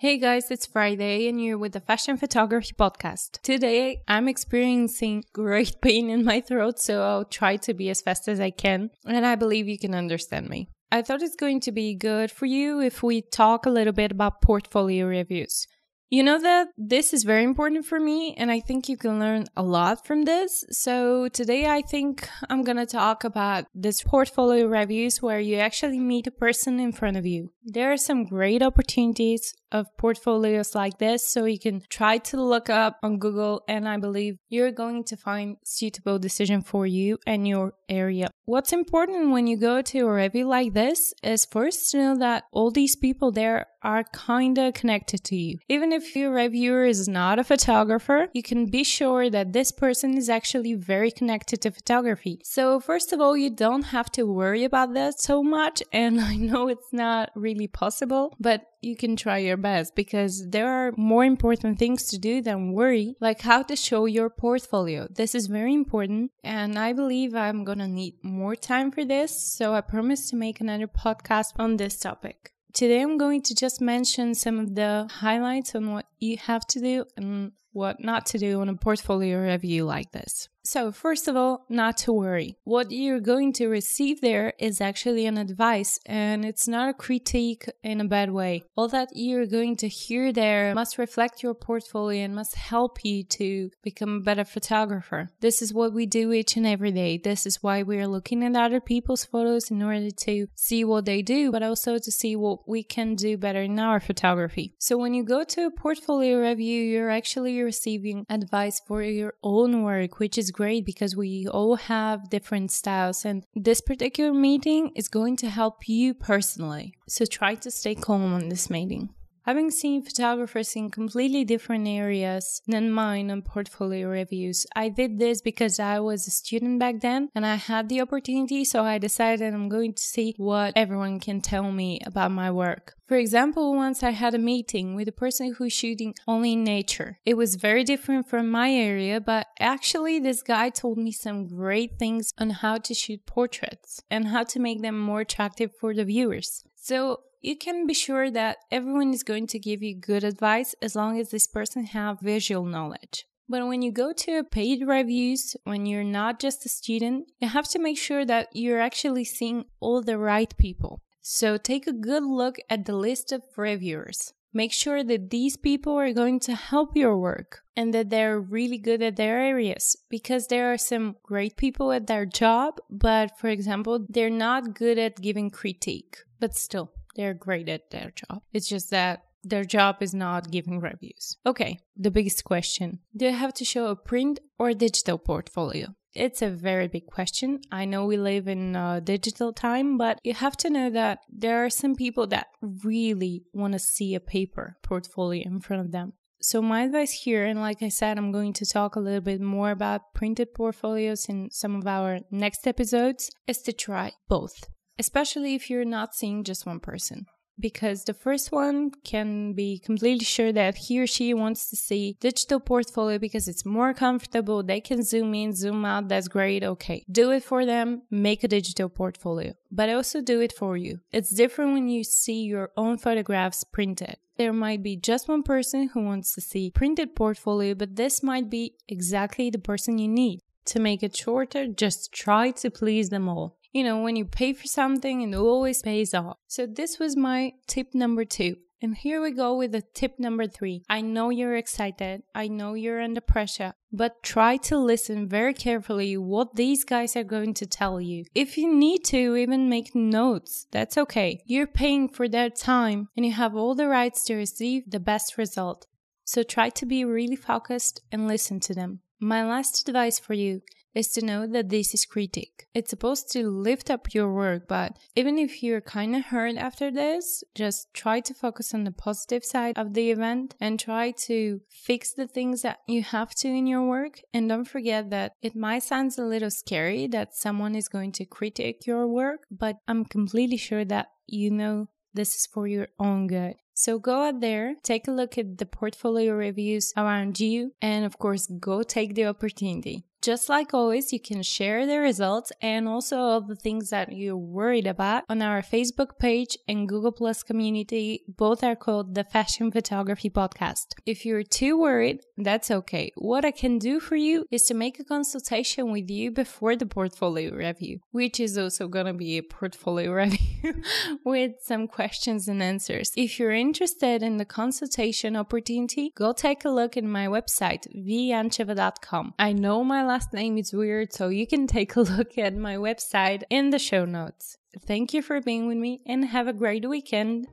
Hey guys, it's Friday and you're with the Fashion Photography Podcast. Today I'm experiencing great pain in my throat, so I'll try to be as fast as I can, and I believe you can understand me. I thought it's going to be good for you if we talk a little bit about portfolio reviews. You know that this is very important for me, and I think you can learn a lot from this. So, today I think I'm gonna talk about this portfolio reviews where you actually meet a person in front of you. There are some great opportunities of portfolios like this, so you can try to look up on Google, and I believe you're going to find suitable decision for you and your area. What's important when you go to a review like this is first to know that all these people there are kinda connected to you. Even if your reviewer is not a photographer, you can be sure that this person is actually very connected to photography. So, first of all, you don't have to worry about that so much, and I know it's not really possible, but you can try your best because there are more important things to do than worry, like how to show your portfolio. This is very important, and I believe I'm gonna need more time for this, so I promise to make another podcast on this topic. Today, I'm going to just mention some of the highlights on what you have to do and what not to do on a portfolio review like this. So, first of all, not to worry. What you're going to receive there is actually an advice and it's not a critique in a bad way. All that you're going to hear there must reflect your portfolio and must help you to become a better photographer. This is what we do each and every day. This is why we're looking at other people's photos in order to see what they do, but also to see what we can do better in our photography. So, when you go to a portfolio review, you're actually receiving advice for your own work, which is great because we all have different styles and this particular meeting is going to help you personally. So try to stay calm on this meeting. Having seen photographers in completely different areas than mine on portfolio reviews, I did this because I was a student back then and I had the opportunity, so I decided I'm going to see what everyone can tell me about my work. For example, once I had a meeting with a person who's shooting only in nature. It was very different from my area, but actually, this guy told me some great things on how to shoot portraits and how to make them more attractive for the viewers. So you can be sure that everyone is going to give you good advice as long as this person have visual knowledge. But when you go to paid reviews, when you're not just a student, you have to make sure that you're actually seeing all the right people. So take a good look at the list of reviewers. Make sure that these people are going to help your work and that they're really good at their areas because there are some great people at their job, but for example, they're not good at giving critique. But still, they're great at their job. It's just that their job is not giving reviews. Okay, the biggest question Do you have to show a print or digital portfolio? It's a very big question. I know we live in a digital time, but you have to know that there are some people that really want to see a paper portfolio in front of them. So, my advice here, and like I said, I'm going to talk a little bit more about printed portfolios in some of our next episodes, is to try both especially if you're not seeing just one person. Because the first one can be completely sure that he or she wants to see digital portfolio because it's more comfortable. They can zoom in, zoom out. That's great. Okay. Do it for them. Make a digital portfolio, but also do it for you. It's different when you see your own photographs printed. There might be just one person who wants to see printed portfolio, but this might be exactly the person you need. To make it shorter, just try to please them all. You know, when you pay for something, it always pays off. So, this was my tip number two. And here we go with the tip number three. I know you're excited. I know you're under pressure, but try to listen very carefully what these guys are going to tell you. If you need to even make notes, that's okay. You're paying for their time and you have all the rights to receive the best result. So try to be really focused and listen to them. My last advice for you is to know that this is critique. It's supposed to lift up your work, but even if you're kind of hurt after this, just try to focus on the positive side of the event and try to fix the things that you have to in your work. And don't forget that it might sound a little scary that someone is going to critique your work, but I'm completely sure that you know this is for your own good. So go out there, take a look at the portfolio reviews around you, and of course, go take the opportunity. Just like always, you can share the results and also all the things that you're worried about on our Facebook page and Google Plus community. Both are called the Fashion Photography Podcast. If you're too worried, that's okay. What I can do for you is to make a consultation with you before the portfolio review, which is also going to be a portfolio review with some questions and answers. If you're interested in the consultation opportunity, go take a look at my website, viancheva.com. I know my last name is weird, so you can take a look at my website in the show notes. Thank you for being with me and have a great weekend.